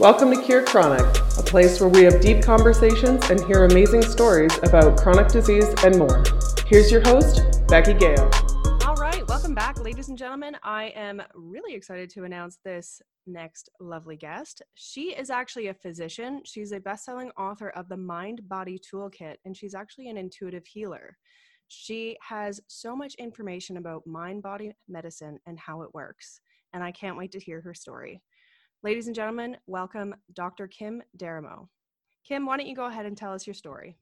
Welcome to Cure Chronic, a place where we have deep conversations and hear amazing stories about chronic disease and more. Here's your host, Becky Gale. All right, welcome back, ladies and gentlemen. I am really excited to announce this next lovely guest. She is actually a physician. She's a best selling author of the Mind Body Toolkit, and she's actually an intuitive healer. She has so much information about mind body medicine and how it works, and I can't wait to hear her story. Ladies and gentlemen, welcome Dr. Kim D'Eramo. Kim, why don't you go ahead and tell us your story?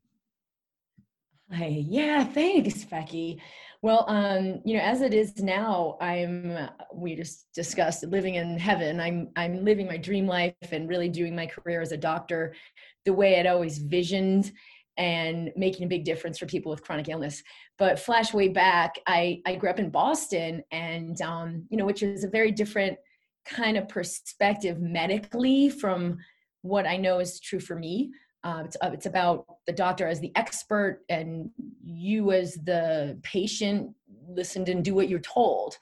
Hi, yeah, thanks, Becky. Well, um, you know, as it is now, I'm we just discussed living in heaven. I'm I'm living my dream life and really doing my career as a doctor the way I'd always visioned and making a big difference for people with chronic illness. But flash way back, I, I grew up in Boston and, um, you know, which is a very different kind of perspective medically from what I know is true for me. Uh, it's, uh, it's about the doctor as the expert and you as the patient listened and do what you're told.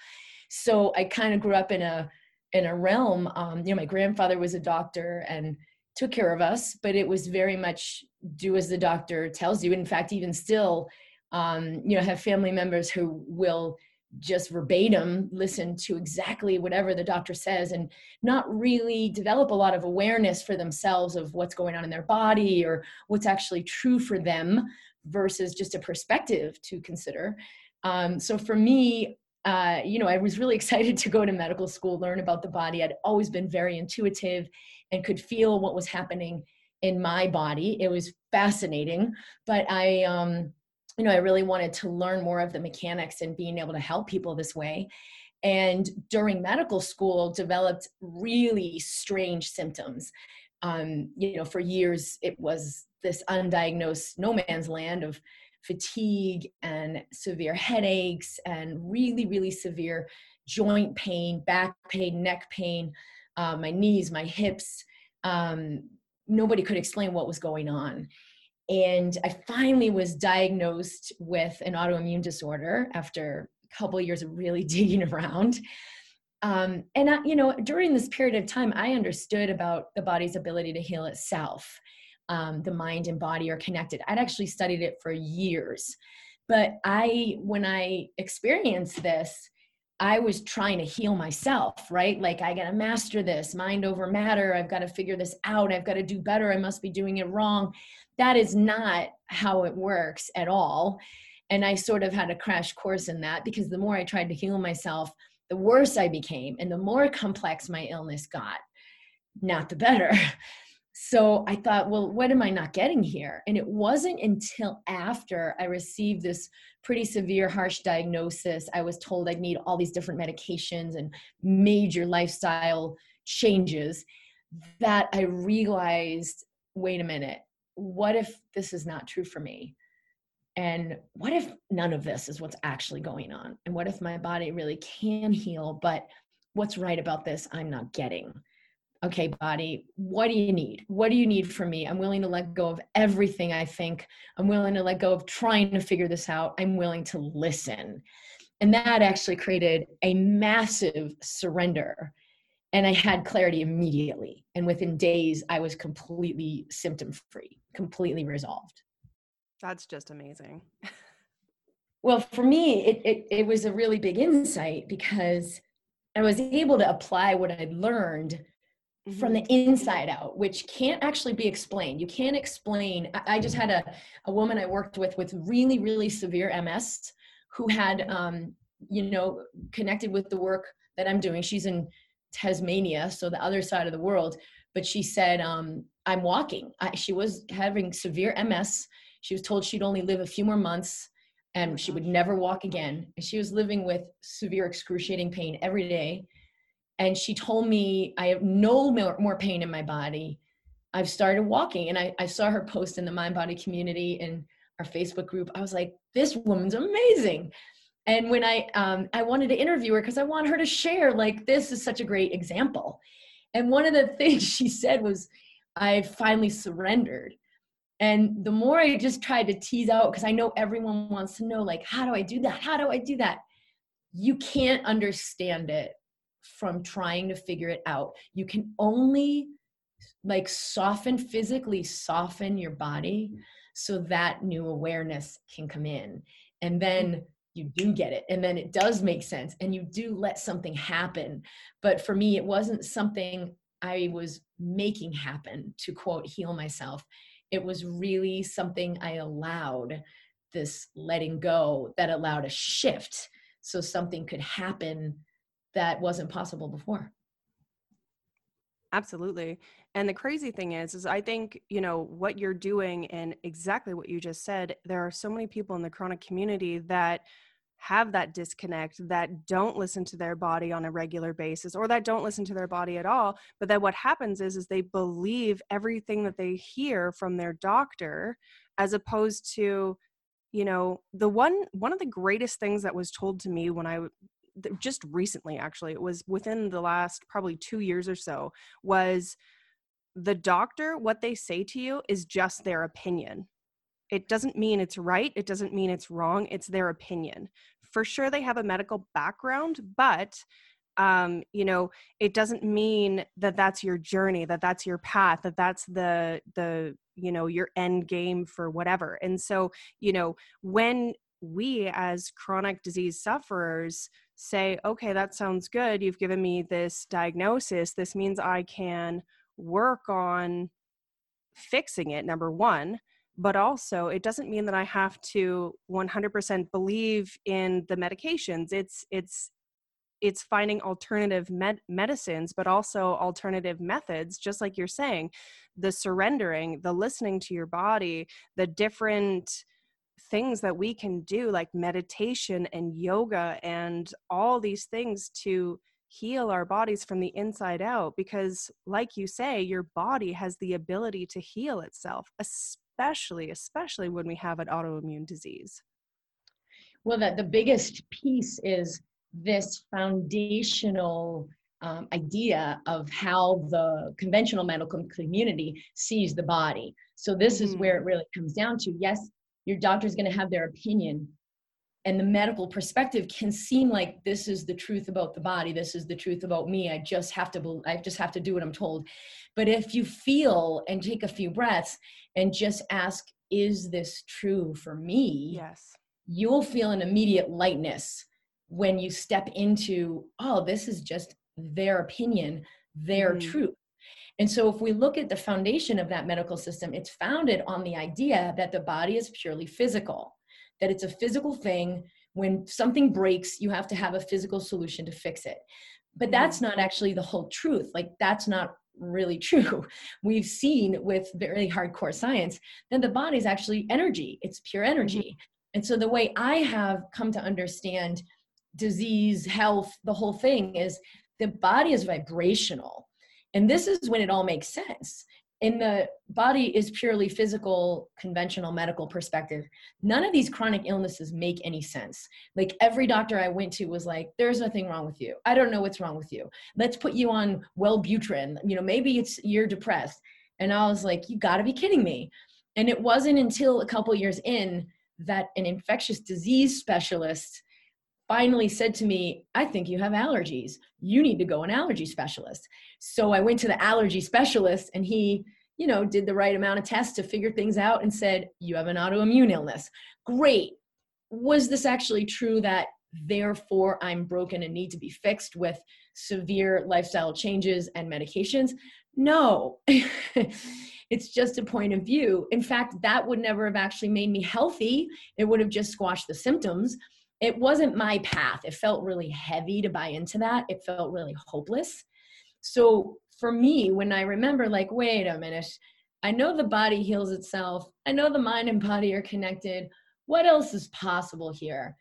So I kind of grew up in a in a realm. Um, you know, my grandfather was a doctor and took care of us, but it was very much do as the doctor tells you. In fact, even still, um, you know, have family members who will just verbatim listen to exactly whatever the doctor says and not really develop a lot of awareness for themselves of what's going on in their body or what's actually true for them versus just a perspective to consider. Um, so for me, uh, you know, I was really excited to go to medical school, learn about the body. I'd always been very intuitive and could feel what was happening in my body. It was fascinating, but I, um, you know, I really wanted to learn more of the mechanics and being able to help people this way. And during medical school, developed really strange symptoms. Um, you know, for years it was this undiagnosed no man's land of fatigue and severe headaches and really, really severe joint pain, back pain, neck pain, uh, my knees, my hips. Um, nobody could explain what was going on. And I finally was diagnosed with an autoimmune disorder after a couple of years of really digging around. Um, and I, you know, during this period of time, I understood about the body's ability to heal itself um, the mind and body are connected. I'd actually studied it for years. But I, when I experienced this, I was trying to heal myself, right? Like, I got to master this mind over matter. I've got to figure this out. I've got to do better. I must be doing it wrong. That is not how it works at all. And I sort of had a crash course in that because the more I tried to heal myself, the worse I became and the more complex my illness got, not the better. so I thought, well, what am I not getting here? And it wasn't until after I received this pretty severe, harsh diagnosis, I was told I'd need all these different medications and major lifestyle changes that I realized wait a minute, what if this is not true for me? And what if none of this is what's actually going on? And what if my body really can heal, but what's right about this I'm not getting? okay, body, what do you need? What do you need from me? I'm willing to let go of everything I think. I'm willing to let go of trying to figure this out. I'm willing to listen. And that actually created a massive surrender. And I had clarity immediately. And within days, I was completely symptom free, completely resolved. That's just amazing. well, for me, it, it, it was a really big insight because I was able to apply what I'd learned mm-hmm. from the mm-hmm. inside out, which can't actually be explained. You can't explain. I, I, just had a, a woman I worked with with really, really severe MS who had, um, you know, connected with the work that I'm doing. She's in Tasmania, so the other side of the world. But she said, um, I'm walking. I, she was having severe MS. She was told she'd only live a few more months and she would never walk again. And she was living with severe excruciating pain every day and she told me i have no more, more pain in my body i've started walking and I, I saw her post in the mind body community in our facebook group i was like this woman's amazing and when i um, i wanted to interview her because i want her to share like this is such a great example. And one of the things she said was i finally surrendered. And the more i just tried to tease out because i know everyone wants to know like how do i do that? How do i do that? You can't understand it from trying to figure it out. You can only like soften physically soften your body so that new awareness can come in. And then you do get it and then it does make sense and you do let something happen. But for me it wasn't something i was making happen to quote heal myself. It was really something i allowed this letting go that allowed a shift so something could happen that wasn't possible before. Absolutely and the crazy thing is is i think you know what you're doing and exactly what you just said there are so many people in the chronic community that have that disconnect that don't listen to their body on a regular basis or that don't listen to their body at all but then what happens is is they believe everything that they hear from their doctor as opposed to you know the one one of the greatest things that was told to me when i just recently actually it was within the last probably 2 years or so was the doctor what they say to you is just their opinion. It doesn't mean it's right it doesn't mean it's wrong it's their opinion. For sure they have a medical background but um, you know it doesn't mean that that's your journey that that's your path that that's the the you know your end game for whatever. And so you know when we as chronic disease sufferers say okay that sounds good you've given me this diagnosis this means i can work on fixing it number one but also it doesn't mean that i have to 100% believe in the medications. It's it's it's finding alternative med- medicines but also alternative methods just like you're saying the surrendering the listening to your body the different things that we can do like meditation and yoga and all these things to heal our bodies from the inside out because like you say your body has the ability to heal itself especially especially when we have an autoimmune disease well that the biggest piece is this foundational um, idea of how the conventional medical community sees the body. So this mm-hmm. is where it really comes down to. Yes, your doctor is going to have their opinion, and the medical perspective can seem like this is the truth about the body. This is the truth about me. I just have to. I just have to do what I'm told. But if you feel and take a few breaths and just ask, "Is this true for me?" Yes, you'll feel an immediate lightness when you step into, oh, this is just their opinion, their mm. truth. And so, if we look at the foundation of that medical system, it's founded on the idea that the body is purely physical, that it's a physical thing. When something breaks, you have to have a physical solution to fix it. But that's mm-hmm. not actually the whole truth. Like, that's not really true. We've seen with very hardcore science that the body is actually energy, it's pure energy. Mm-hmm. And so, the way I have come to understand disease, health, the whole thing is the body is vibrational. And this is when it all makes sense. In the body is purely physical, conventional medical perspective. None of these chronic illnesses make any sense. Like every doctor I went to was like, "There's nothing wrong with you. I don't know what's wrong with you. Let's put you on Wellbutrin. You know, maybe it's you're depressed." And I was like, "You got to be kidding me!" And it wasn't until a couple years in that an infectious disease specialist finally said to me, I think you have allergies. You need to go an allergy specialist. So I went to the allergy specialist and he, you know, did the right amount of tests to figure things out and said, You have an autoimmune illness. Great. Was this actually true that therefore I'm broken and need to be fixed with severe lifestyle changes and medications? No. it's just a point of view. In fact, that would never have actually made me healthy. It would have just squashed the symptoms it wasn't my path. It felt really heavy to buy into that. It felt really hopeless. So for me, when I remember, like, wait a minute, I know the body heals itself, I know the mind and body are connected. What else is possible here?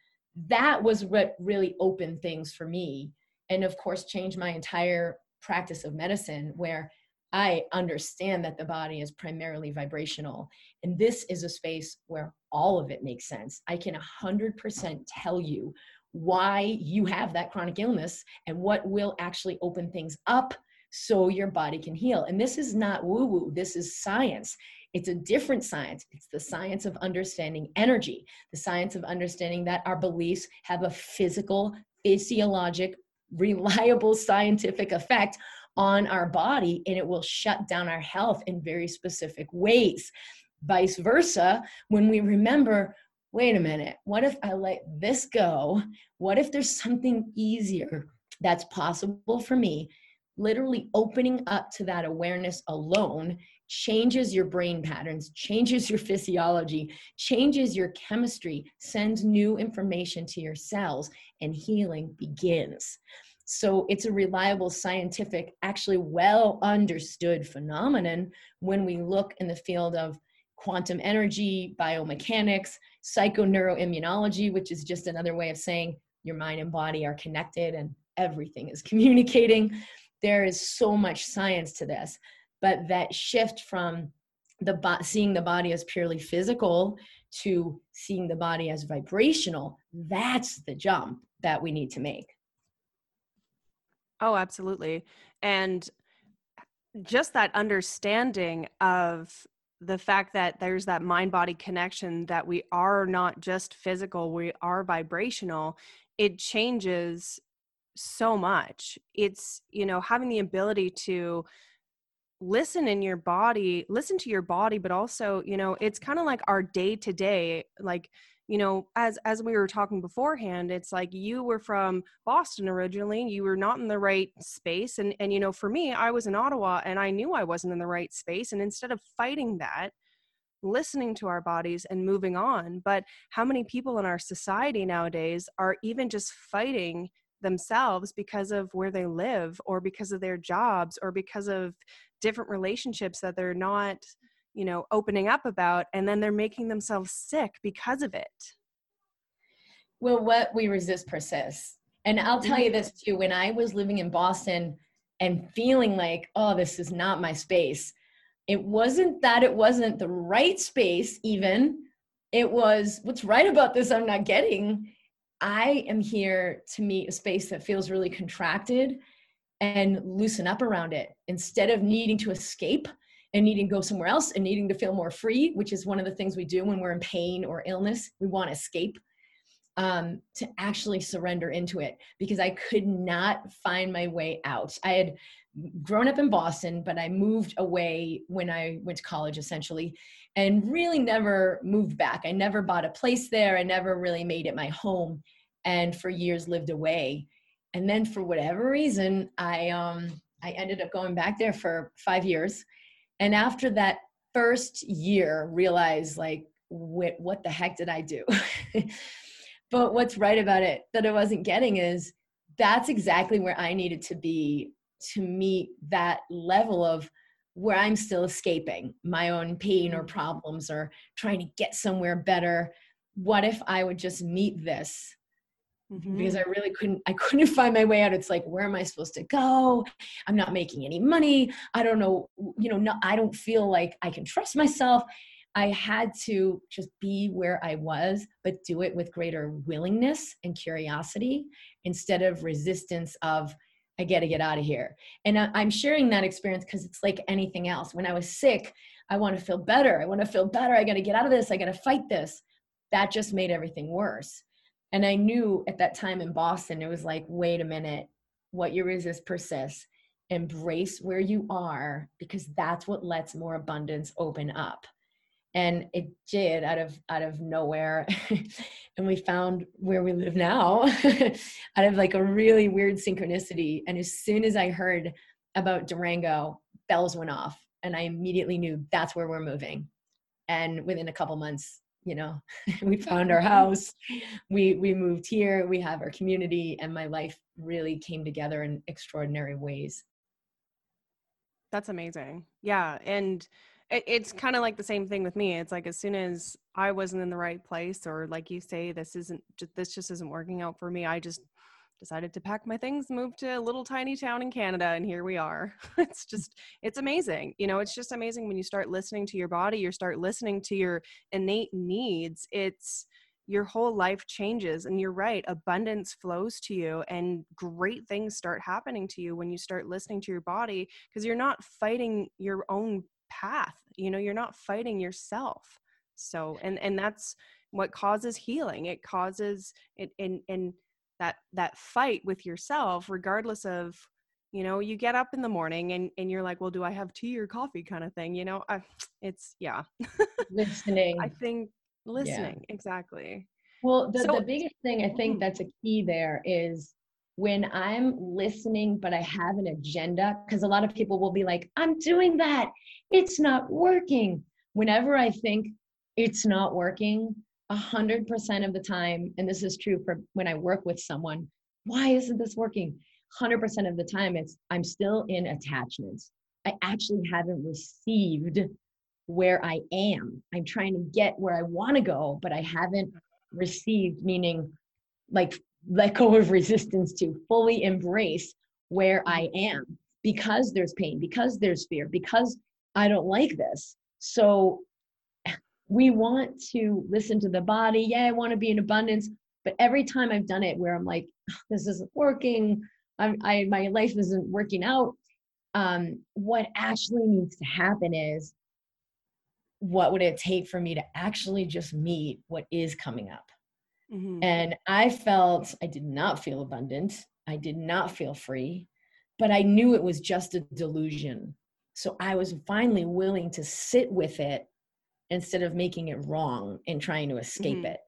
That was what really opened things for me. And of course, changed my entire practice of medicine, where I understand that the body is primarily vibrational. And this is a space where all of it makes sense. I can 100% tell you why you have that chronic illness and what will actually open things up so your body can heal. And this is not woo woo, this is science. It's a different science. It's the science of understanding energy, the science of understanding that our beliefs have a physical, physiologic reliable scientific effect on our body and it will shut down our health in very specific ways. Vice versa, when we remember, wait a minute, what if I let this go? What if there's something easier that's possible for me? Literally opening up to that awareness alone changes your brain patterns, changes your physiology, changes your chemistry, sends new information to your cells, and healing begins. So it's a reliable, scientific, actually well understood phenomenon when we look in the field of quantum energy, biomechanics, psychoneuroimmunology, which is just another way of saying your mind and body are connected and everything is communicating. There is so much science to this, but that shift from the bo- seeing the body as purely physical to seeing the body as vibrational, that's the jump that we need to make. Oh, absolutely. And just that understanding of the fact that there's that mind body connection that we are not just physical, we are vibrational, it changes so much. It's, you know, having the ability to listen in your body, listen to your body, but also, you know, it's kind of like our day to day, like, you know as as we were talking beforehand it's like you were from boston originally you were not in the right space and and you know for me i was in ottawa and i knew i wasn't in the right space and instead of fighting that listening to our bodies and moving on but how many people in our society nowadays are even just fighting themselves because of where they live or because of their jobs or because of different relationships that they're not you know opening up about and then they're making themselves sick because of it. Well what we resist persists. And i'll tell you mm-hmm. this too. When i was living in boston and feeling like oh this is not my space it wasn't that it wasn't the right space even. It was what's right about this i'm not getting? I am here to meet a space that feels really contracted and loosen up around it. Instead of needing to escape and needing to go somewhere else and needing to feel more free, which is one of the things we do when we're in pain or illness. We want to escape um, to actually surrender into it because I could not find my way out. I had grown up in Boston, but I moved away when I went to college essentially and really never moved back. I never bought a place there. I never really made it my home and for years lived away. And then for whatever reason, I um I ended up going back there for 5 years and after that first year realize like what, what the heck did i do but what's right about it that i wasn't getting is that's exactly where i needed to be to meet that level of where i'm still escaping my own pain or mm. problems or trying to get somewhere better what if i would just meet this mm-hmm. because I really couldn't I couldn't find my way out. It's like where am I supposed to go? I'm not making any money. I don't know, you know, no, I don't feel like I can trust myself. I had to just be where I was, but do it with greater willingness and curiosity instead of resistance of I got to get out of here. And I'm sharing that experience because it's like anything else. When I was sick, I want to feel better. I want to feel better. I got to get out of this. I got to fight this. That just made everything worse. And I knew at that time in Boston, it was like, wait a minute, what you resist persists. Embrace where you are because that's what lets more abundance open up. And it did out of out of nowhere. and we found where we live now out of like a really weird synchronicity. And as soon as I heard about Durango, bells went off and I immediately knew that's where we're moving. And within a couple months, you know we found our mm-hmm. house we we moved here we have our community and my life really came together in extraordinary ways. That's amazing. Yeah and it, it's kind of like the same thing with me. It's like as soon as i wasn't in the right place or like you say this isn't this just isn't working out for me i just decided to pack my things, move to a little tiny town in Canada, and here we are. it's mm. just, it's amazing. You know, it's just amazing when you start listening to your body, you start listening to your innate needs. It's, your whole life changes and you're right abundance flows to you and great things start happening to you when you start listening to your body because you're not fighting your own path you know you're not fighting yourself so and and that's what causes healing it causes it and and that that fight with yourself regardless of you know you get up in the morning and and you're like well do i have tea or coffee? kind of thing you know I, it's yeah. Listening. i think listening yeah. exactly. Well the, so, the biggest thing i think mm. that's a key there is when i'm listening but i have an agenda because a lot of people will be like i'm doing that. It's not working. Whenever i think it's not working 100% of the time and this is true for when i work with someone why isn't this working? 100% of the time it's i'm still in attachments. I actually haven't received where i am. I'm trying to get where i want to go but i haven't received meaning like let go of resistance to fully embrace where i am because there's pain because there's fear because i don't like this. So we want to listen to the body yeah i want to be in abundance but every time i've done it where i'm like this isn't working I'm, I my life isn't working out. Um, what actually needs to happen is what would it take for me to actually just meet what is coming up? Mm-hmm. And I felt I did not feel abundant. I did not feel free, but I knew it was just a delusion. So I was finally willing to sit with it instead of making it wrong and trying to escape mm-hmm. it.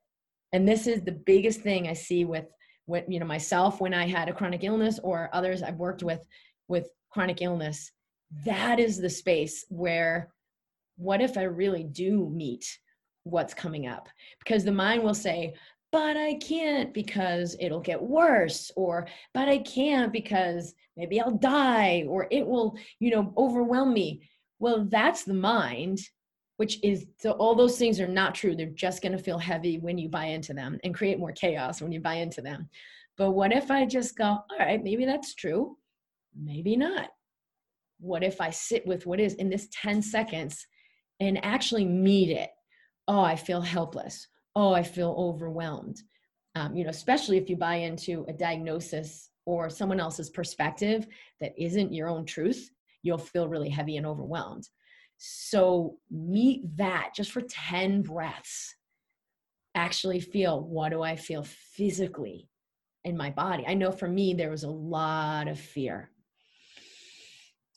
And this is the biggest thing I see with when you know myself when i had a chronic illness or others i've worked with with chronic illness that is the space where what if i really do meet what's coming up because the mind will say but i can't because it'll get worse or but i can't because maybe i'll die or it will you know overwhelm me well that's the mind which is so all those things are not true. They're just going to feel heavy when you buy into them and create more chaos when you buy into them. But what if I just go, all right, maybe that's true, maybe not. What if I sit with what is in this 10 seconds and actually meet it? Oh, I feel helpless. Oh, I feel overwhelmed. Um, you know, especially if you buy into a diagnosis or someone else's perspective that isn't your own truth, you'll feel really heavy and overwhelmed. So meet that just for 10 breaths. Actually feel what do I feel physically in my body? I know for me, there was a lot of fear.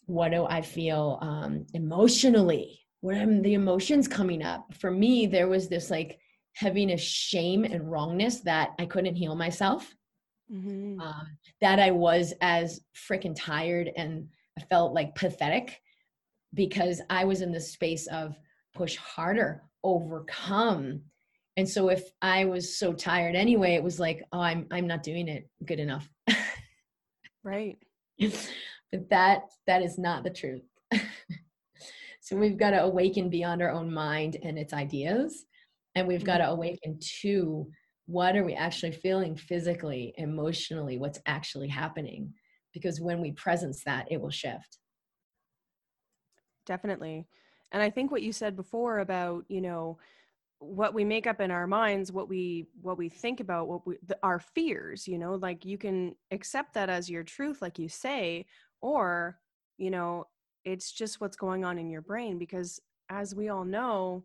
What do I feel um, emotionally? What are the emotions coming up? For me, there was this like heaviness, shame, and wrongness that I couldn't heal myself. Mm-hmm. Um, that I was as freaking tired and I felt like pathetic because I was in the space of push harder, overcome. And so if I was so tired anyway, it was like, oh, I'm I'm not doing it good enough. right. but that that is not the truth. so we've got to awaken beyond our own mind and its ideas. And we've got to mm-hmm. awaken to what are we actually feeling physically, emotionally, what's actually happening. Because when we presence that, it will shift definitely. And i think what you said before about you know what we make up in our minds what we what we think about what we the, our fears you know like you can accept that as your truth like you say or you know it's just what's going on in your brain because as we all know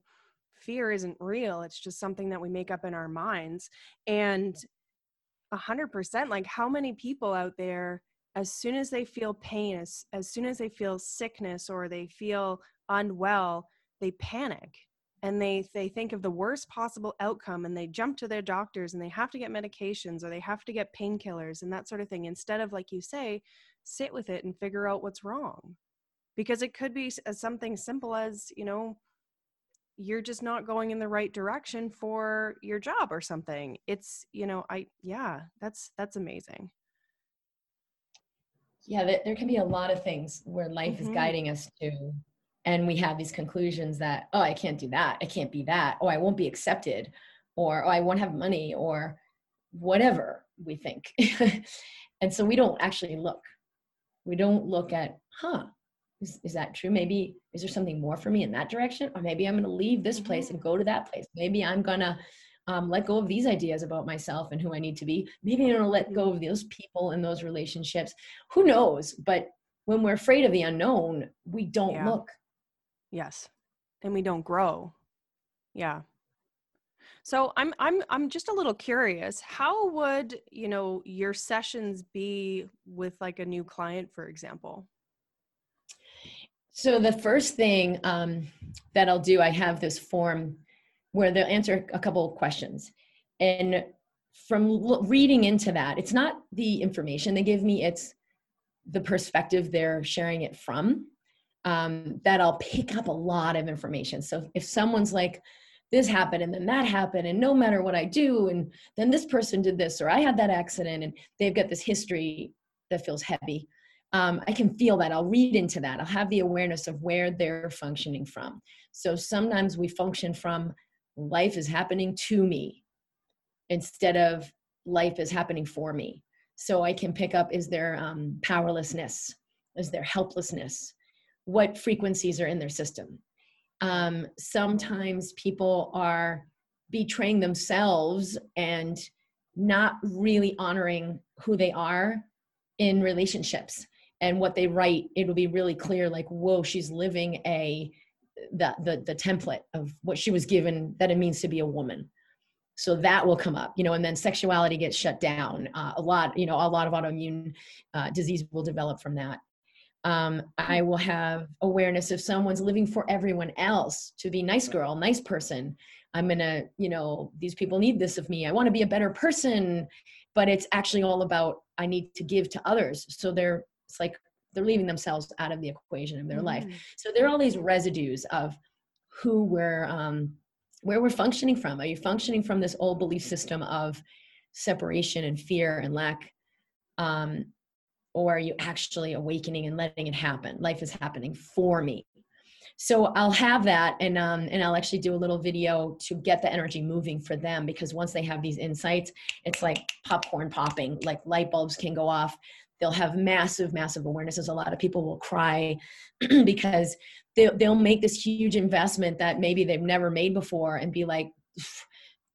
fear isn't real. It's just something that we make up in our minds. And a hundred percent like how many people out there as soon as they feel pain, as, as soon as they feel sickness or they feel unwell, they panic and they they think of the worst possible outcome and they jump to their doctors and they have to get medications or they have to get painkillers and that sort of thing instead of like you say sit with it and figure out what's wrong. Because it could be something simple as you know you're just not going in the right direction for your job or something. It's you know i yeah that's that's amazing yeah there can be a lot of things where life mm-hmm. is guiding us to and we have these conclusions that oh i can't do that. I can't be that. Oh i won't be accepted or oh i won't have money or whatever we think. And so we don't actually look. We don't look at huh is, is that true? Maybe is there something more for me in that direction? Or maybe i'm going to leave this place mm-hmm. and go to that place. Maybe i'm going to um, let go of these ideas about myself and who I need to be. Maybe I'm going to let go of those people and those relationships. Who knows? But when we're afraid of the unknown, we don't yeah. look. Yes. And we don't grow. Yeah. So I'm I'm I'm just a little curious. How would, you know, your sessions be with like a new client, for example? So the first thing um, that I'll do, I have this form where they'll answer a couple of questions. And from reading into that, it's not the information they give me, it's the perspective they're sharing it from. Um, that I'll pick up a lot of information. So if someone's like, this happened and then that happened and no matter what i do and then this person did this or i had that accident and they've got this history that feels heavy um, i can feel that i'll read into that i'll have the awareness of where they're functioning from so sometimes we function from life is happening to me instead of life is happening for me. So i can pick up is there um, powerlessness? Is there helplessness? What frequencies are in their system? Um, sometimes people are betraying themselves and not really honoring who they are in relationships and what they write. It will be really clear like whoa she's living a the, the the template of what she was given that it means to be a woman. So that will come up you know and then sexuality gets shut down uh, a lot you know a lot of autoimmune uh, disease will develop from that. Um, i will have awareness if someone's living for everyone else to be nice girl nice person. I'm gonna you know these people need this of me. I want to be a better person but it's actually all about i need to give to others. So they're it's like they're leaving themselves out of the equation of their mm. life so there are all these residues of who we're um, where we're functioning from. Are you functioning from this old belief system of separation and fear and lack um, or are you actually awakening and letting it happen? Life is happening for me. So i'll have that and um and i'll actually do a little video to get the energy moving for them because once they have these insights it's like popcorn popping like light bulbs can go off they'll have massive massive awarenesses. A lot of people will cry because they'll, they'll make this huge investment that maybe they've never made before and be like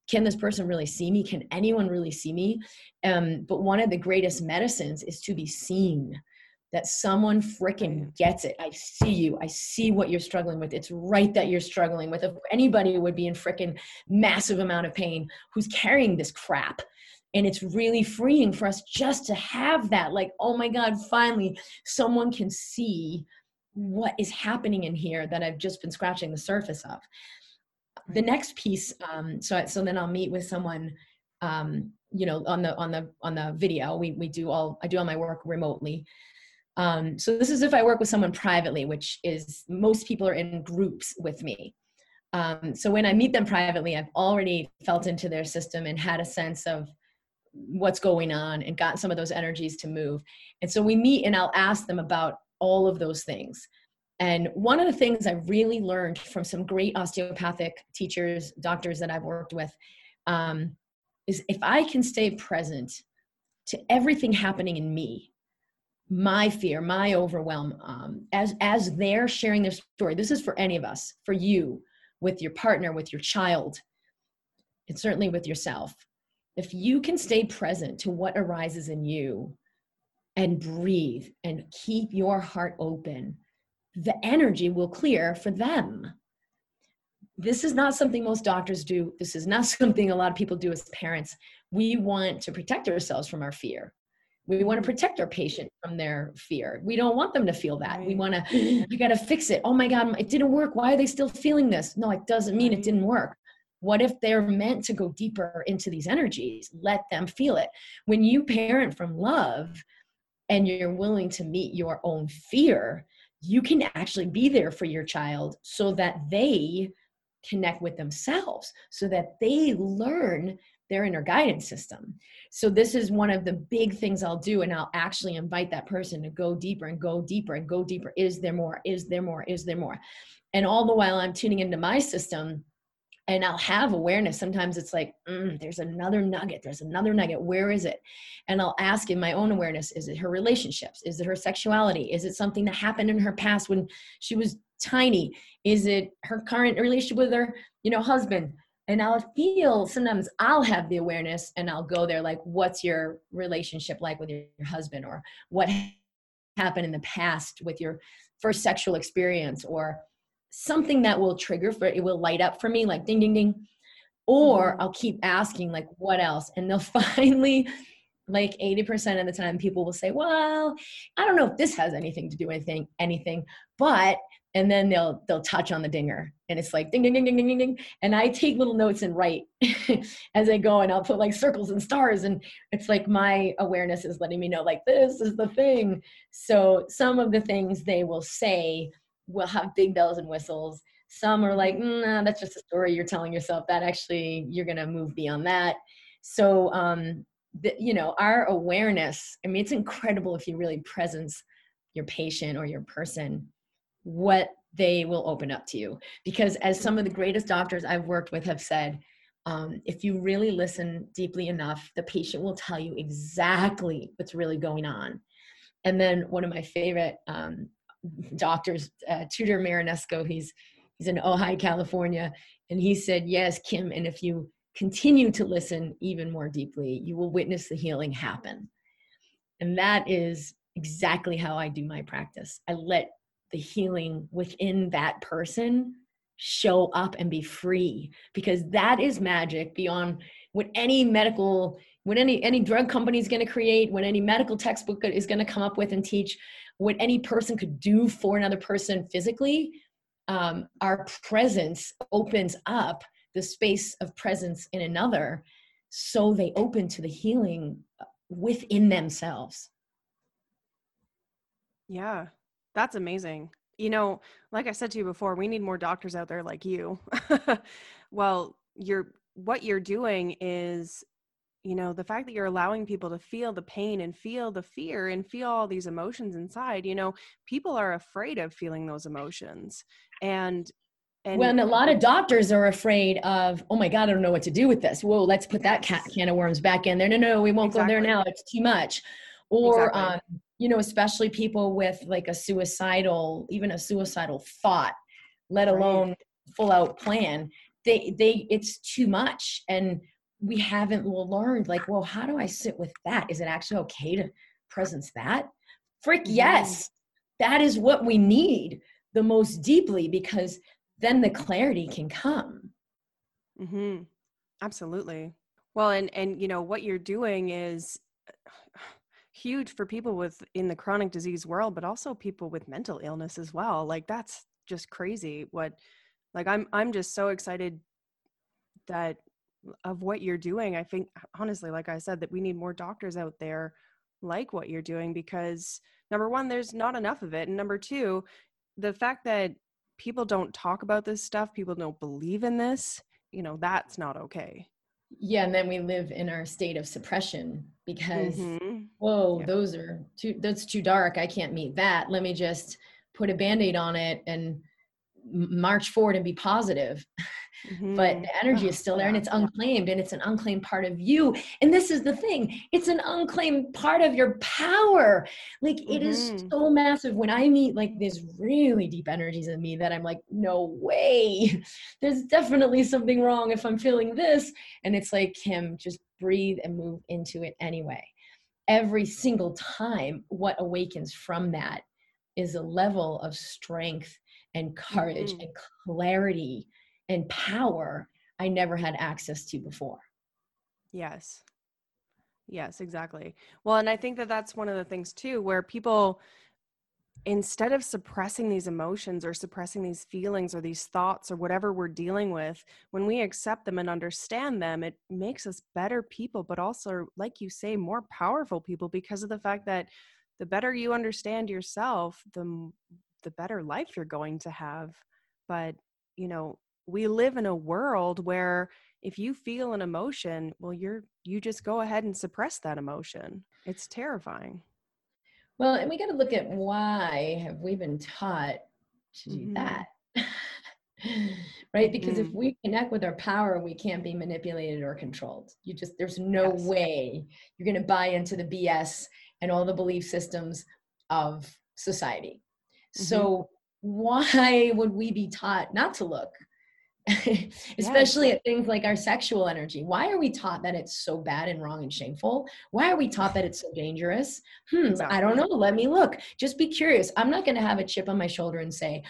can this person really see me? Can anyone really see me? Um, but one of the greatest medicines is to be seen that someone freaking gets it. I see you. I see what you're struggling with. It's right that you're struggling with. If anybody would be in freaking massive amount of pain who's carrying this crap and it's really freeing for us just to have that like oh my god finally someone can see what is happening in here that i've just been scratching the surface of. The next piece um, so so then i'll meet with someone um, you know on the on the on the video. We we do all i do all my work remotely. Um, so this is if i work with someone privately which is most people are in groups with me. Um, so when i meet them privately i've already felt into their system and had a sense of what's going on and gotten some of those energies to move and so we meet and i'll ask them about all of those things and one of the things I really learned from some great osteopathic teachers, doctors that I've worked with, um, is if I can stay present to everything happening in me, my fear, my overwhelm, um, as as they're sharing their story. This is for any of us, for you, with your partner, with your child, and certainly with yourself. If you can stay present to what arises in you, and breathe and keep your heart open the energy will clear for them. This is not something most doctors do. This is not something a lot of people do as parents. We want to protect ourselves from our fear. We want to protect our patient from their fear. We don't want them to feel that. Right. We want to, you got to fix it. Oh my God, it didn't work. Why are they still feeling this? No, it doesn't mean it didn't work. What if they're meant to go deeper into these energies? Let them feel it. When you parent from love and you're willing to meet your own fear, you can actually be there for your child so that they connect with themselves so that they learn their inner guidance system. So this is one of the big things I'll do and I'll actually invite that person to go deeper and go deeper and go deeper. Is there more? Is there more? Is there more? And all the while I'm tuning into my system and I'll have awareness. Sometimes it's like, mm, there's another nugget, there's another nugget. Where is it? And I'll ask in my own awareness is it her relationships? Is it her sexuality? Is it something that happened in her past when she was tiny? Is it her current relationship with her, you know, husband? And I'll feel sometimes I'll have the awareness and I'll go there like, what's your relationship like with your, your husband? Or what happened in the past with your first sexual experience? Or something that will trigger for it will light up for me like ding ding ding or mm-hmm. I'll keep asking, like, what else? And they'll finally, like 80% of the time, people will say, well, I don't know if this has anything to do with anything, anything, but and then they'll they'll touch on the dinger and it's like ding ding ding ding ding ding and i take little notes and write as i go and i'll put like circles and stars and it's like my awareness is letting me know like this is the thing so some of the things they will say will have big bells and whistles some are like, nah, that's just a story you're telling yourself. That actually, you're going to move beyond that. So, um, the, you know, our awareness, I mean, it's incredible if you really presence your patient or your person, what they will open up to you. Because as some of the greatest doctors I've worked with have said, um, if you really listen deeply enough, the patient will tell you exactly what's really going on. And then one of my favorite um, doctors, uh, Tudor Marinesco, he's He's in Ojai, California. And he said, Yes, Kim. And if you continue to listen even more deeply, you will witness the healing happen. And that is exactly how I do my practice. I let the healing within that person show up and be free because that is magic beyond what any medical what any any drug company is going to create what any medical textbook is going to come up with and teach what any person could do for another person physically um, our presence opens up the space of presence in another so they open to the healing within themselves. Yeah that's amazing. You know like i said to you before we need more doctors out there like you. Well you're what you're doing is you know the fact that you're allowing people to feel the pain and feel the fear and feel all these emotions inside you know people are afraid of feeling those emotions and and when a lot of doctors are afraid of oh my god i don't know what to do with this whoa let's put that cat, can of worms back in there no no we won't exactly. go there now it's too much or exactly. um, you know especially people with like a suicidal even a suicidal thought let alone right. full out plan they they it's too much and we haven't learned like well how do i sit with that? Is it actually okay to presence that? Frick mm-hmm. yes. That is what we need the most deeply because then the clarity can come. Mm-hmm. absolutely. Well and and you know what you're doing is huge for people with in the chronic disease world but also people with mental illness as well. Like that's just crazy what like i'm i'm just so excited that of what you're doing i think honestly like i said that we need more doctors out there like what you're doing because number one there's not enough of it and number two the fact that people don't talk about this stuff people don't believe in this you know that's not okay yeah and then we live in our state of suppression because mm-hmm. whoa yeah. those are too that's too dark i can't meet that let me just put a band-aid on it and march forward and be positive mm-hmm. but the energy is still there and it's unclaimed and it's an unclaimed part of you and this is the thing it's an unclaimed part of your power like mm-hmm. it is mm-hmm. so massive when i meet like these really deep energies in me that i'm like no way there's definitely something wrong if i'm feeling this and it's like kim just breathe and move into it anyway every single time what awakens from that is a level of strength and courage mm-hmm. and clarity and power I never had access to before. Yes. Yes, exactly. Well, and I think that that's one of the things too, where people, instead of suppressing these emotions or suppressing these feelings or these thoughts or whatever we're dealing with, when we accept them and understand them, it makes us better people, but also, like you say, more powerful people because of the fact that the better you understand yourself, the the better life you're going to have. But, you know, we live in a world where if you feel an emotion, well, you're, you just go ahead and suppress that emotion. It's terrifying. Well, and we got to look at why have we been taught to do mm-hmm. that? right because mm-hmm. if we connect with our power we can't be manipulated or controlled you just there's no yes. way you're going to buy into the bs and all the belief systems of society Mm-hmm. So why would we be taught not to look? Especially at things like our sexual energy. Why are we taught that it's so bad and wrong and shameful? Why are we taught that it's so dangerous? Hmm. I don't know. Let me look. Just be curious. I'm not going to have a chip on my shoulder and say,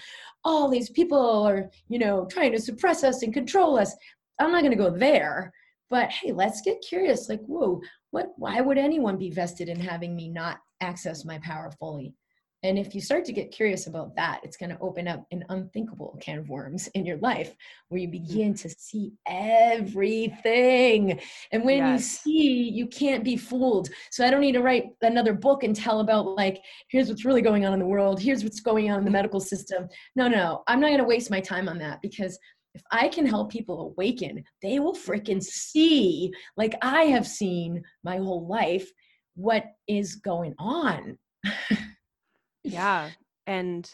all these people are, you know, trying to suppress us and control us. I'm not going to go there. But hey, let's get curious. Like, whoa, what? Why would anyone be vested in having me not access my power fully? And if you start to get curious about that, it's going to open up an unthinkable can of worms in your life where you mm-hmm. begin to see everything. And when yes. you see, you can't be fooled. So I don't need to write another book and tell about, like, here's what's really going on in the world, here's what's going on in the mm-hmm. medical system. No, no, I'm not going to waste my time on that because if I can help people awaken, they will freaking see, like I have seen my whole life, what is going on. Yeah. And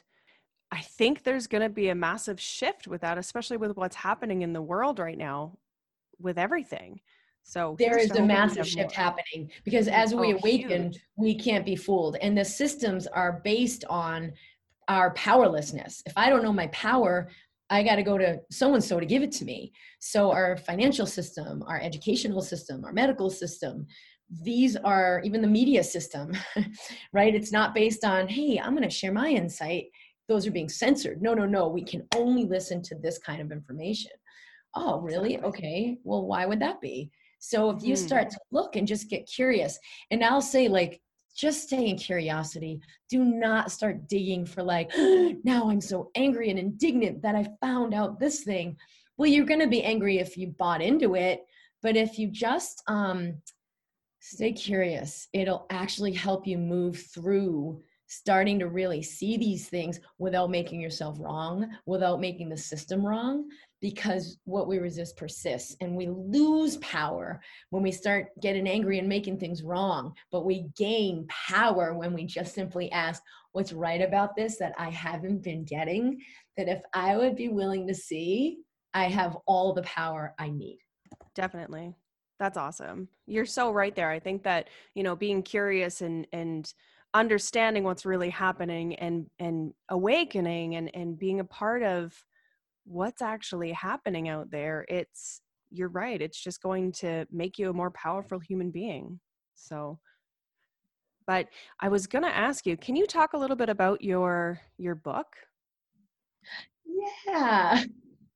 I think there's going to be a massive shift with that, especially with what's happening in the world right now with everything. So there is a massive shift more. happening because as we oh, awaken, huge. we can't be fooled. And the systems are based on our powerlessness. If I don't know my power, I got to go to so and so to give it to me. So, our financial system, our educational system, our medical system, these are even the media system, right? It's not based on, hey, I'm going to share my insight. Those are being censored. No, no, no. We can only listen to this kind of information. Oh, really? Okay. Well, why would that be? So if you start mm-hmm. to look and just get curious, and I'll say, like, just stay in curiosity. Do not start digging for, like, now I'm so angry and indignant that I found out this thing. Well, you're going to be angry if you bought into it. But if you just um, stay curious. It'll actually help you move through starting to really see these things without making yourself wrong, without making the system wrong, because what we resist persists and we lose power when we start getting angry and making things wrong. But we gain power when we just simply ask, What's right about this that I haven't been getting? That if I would be willing to see, I have all the power I need. Definitely. That's awesome. You're so right there. I think that, you know, being curious and and understanding what's really happening and and awakening and and being a part of what's actually happening out there, it's you're right. It's just going to make you a more powerful human being. So but I was going to ask you, can you talk a little bit about your your book? Yeah.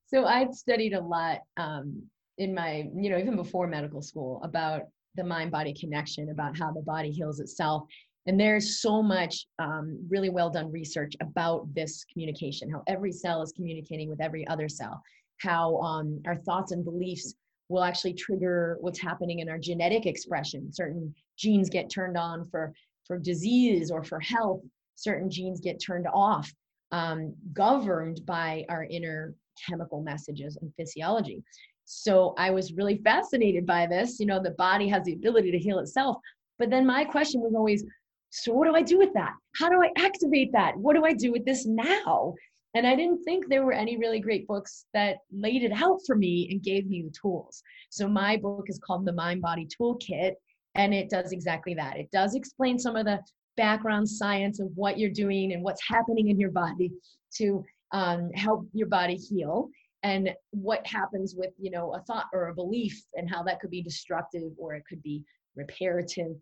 So I'd studied a lot um, in my, you know, even before medical school about the mind body connection, about how the body heals itself. And there's so much um, really well done research about this communication, how every cell is communicating with every other cell, how um, our thoughts and beliefs will actually trigger what's happening in our genetic expression. Certain genes get turned on for, for disease or for health, certain genes get turned off, um, governed by our inner chemical messages and physiology. So I was really fascinated by this. You know, the body has the ability to heal itself. But then my question was always, so what do I do with that? How do I activate that? What do I do with this now? And I didn't think there were any really great books that laid it out for me and gave me the tools. So my book is called The Mind Body Toolkit, and it does exactly that. It does explain some of the background science of what you're doing and what's happening in your body to um, help your body heal and what happens with you know a thought or a belief and how that could be destructive or it could be reparative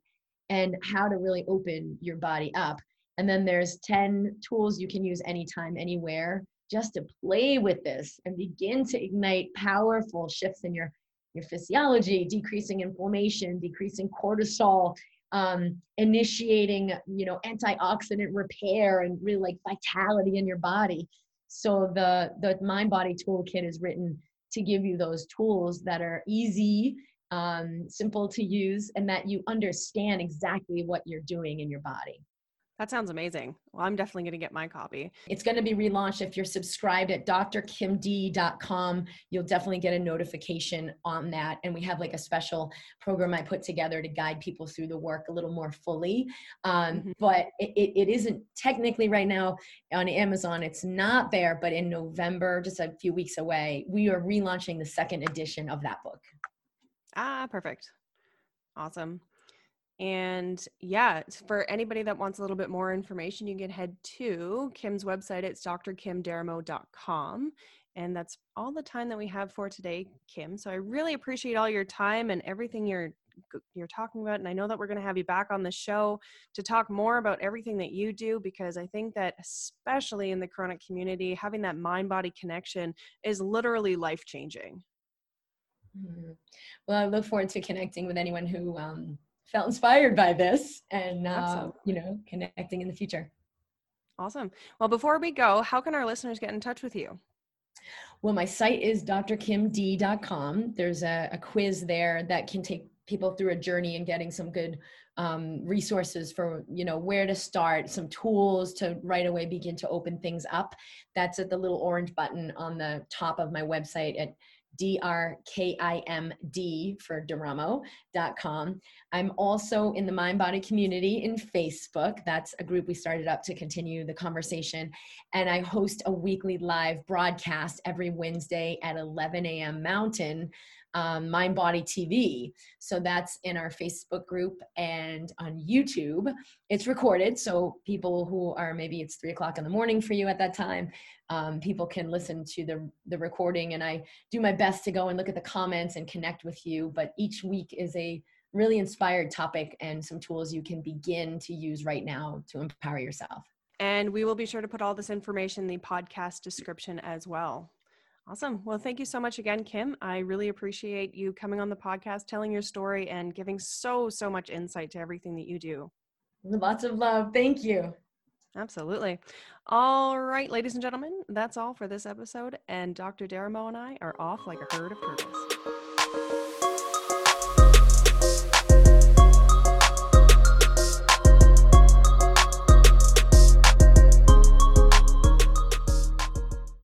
and how to really open your body up. And then there's 10 tools you can use anytime anywhere just to play with this and begin to ignite powerful shifts in your your physiology decreasing inflammation decreasing cortisol um, initiating you know antioxidant repair and really like vitality in your body so the the mind body toolkit is written to give you those tools that are easy um, simple to use and that you understand exactly what you're doing in your body that sounds amazing. Well, I'm definitely going to get my copy. It's going to be relaunched. If you're subscribed at drkimd.com, you'll definitely get a notification on that. And we have like a special program I put together to guide people through the work a little more fully. Um, mm-hmm. But it, it, it isn't technically right now on Amazon. It's not there, but in November, just a few weeks away, we are relaunching the second edition of that book. Ah, perfect. Awesome. And yeah, for anybody that wants a little bit more information, you can head to Kim's website. It's drkimdaramo.com. And that's all the time that we have for today, Kim. So I really appreciate all your time and everything you're you're talking about and I know that we're going to have you back on the show to talk more about everything that you do because I think that especially in the chronic community having that mind body connection is literally life changing. Mm-hmm. Well, I look forward to connecting with anyone who um, felt inspired by this and, uh, you know, connecting in the future. Awesome. Well, before we go, how can our listeners get in touch with you? Well, my site is drkimd.com. There's a, a quiz there that can take people through a journey and getting some good um, resources for you know where to start some tools to right away begin to open things up that's at the little orange button on the top of my website at D-R-K-I-M-D for D'Eramo.com. I'm also in the Mind Body community in Facebook. That's a group we started up to continue the conversation. And I host a weekly live broadcast every Wednesday at 11 a.m. Mountain um, Mind Body TV. So that's in our Facebook group and on YouTube. It's recorded, so people who are maybe it's three o'clock in the morning for you at that time, um, people can listen to the the recording. And I do my best to go and look at the comments and connect with you. But each week is a really inspired topic and some tools you can begin to use right now to empower yourself. And we will be sure to put all this information in the podcast description as well. Awesome. Well, thank you so much again, Kim. I really appreciate you coming on the podcast, telling your story, and giving so, so much insight to everything that you do. Lots of love. Thank you. Absolutely. All right, ladies and gentlemen, that's all for this episode. And Dr. D'Eramo and I are off like a herd of turtles.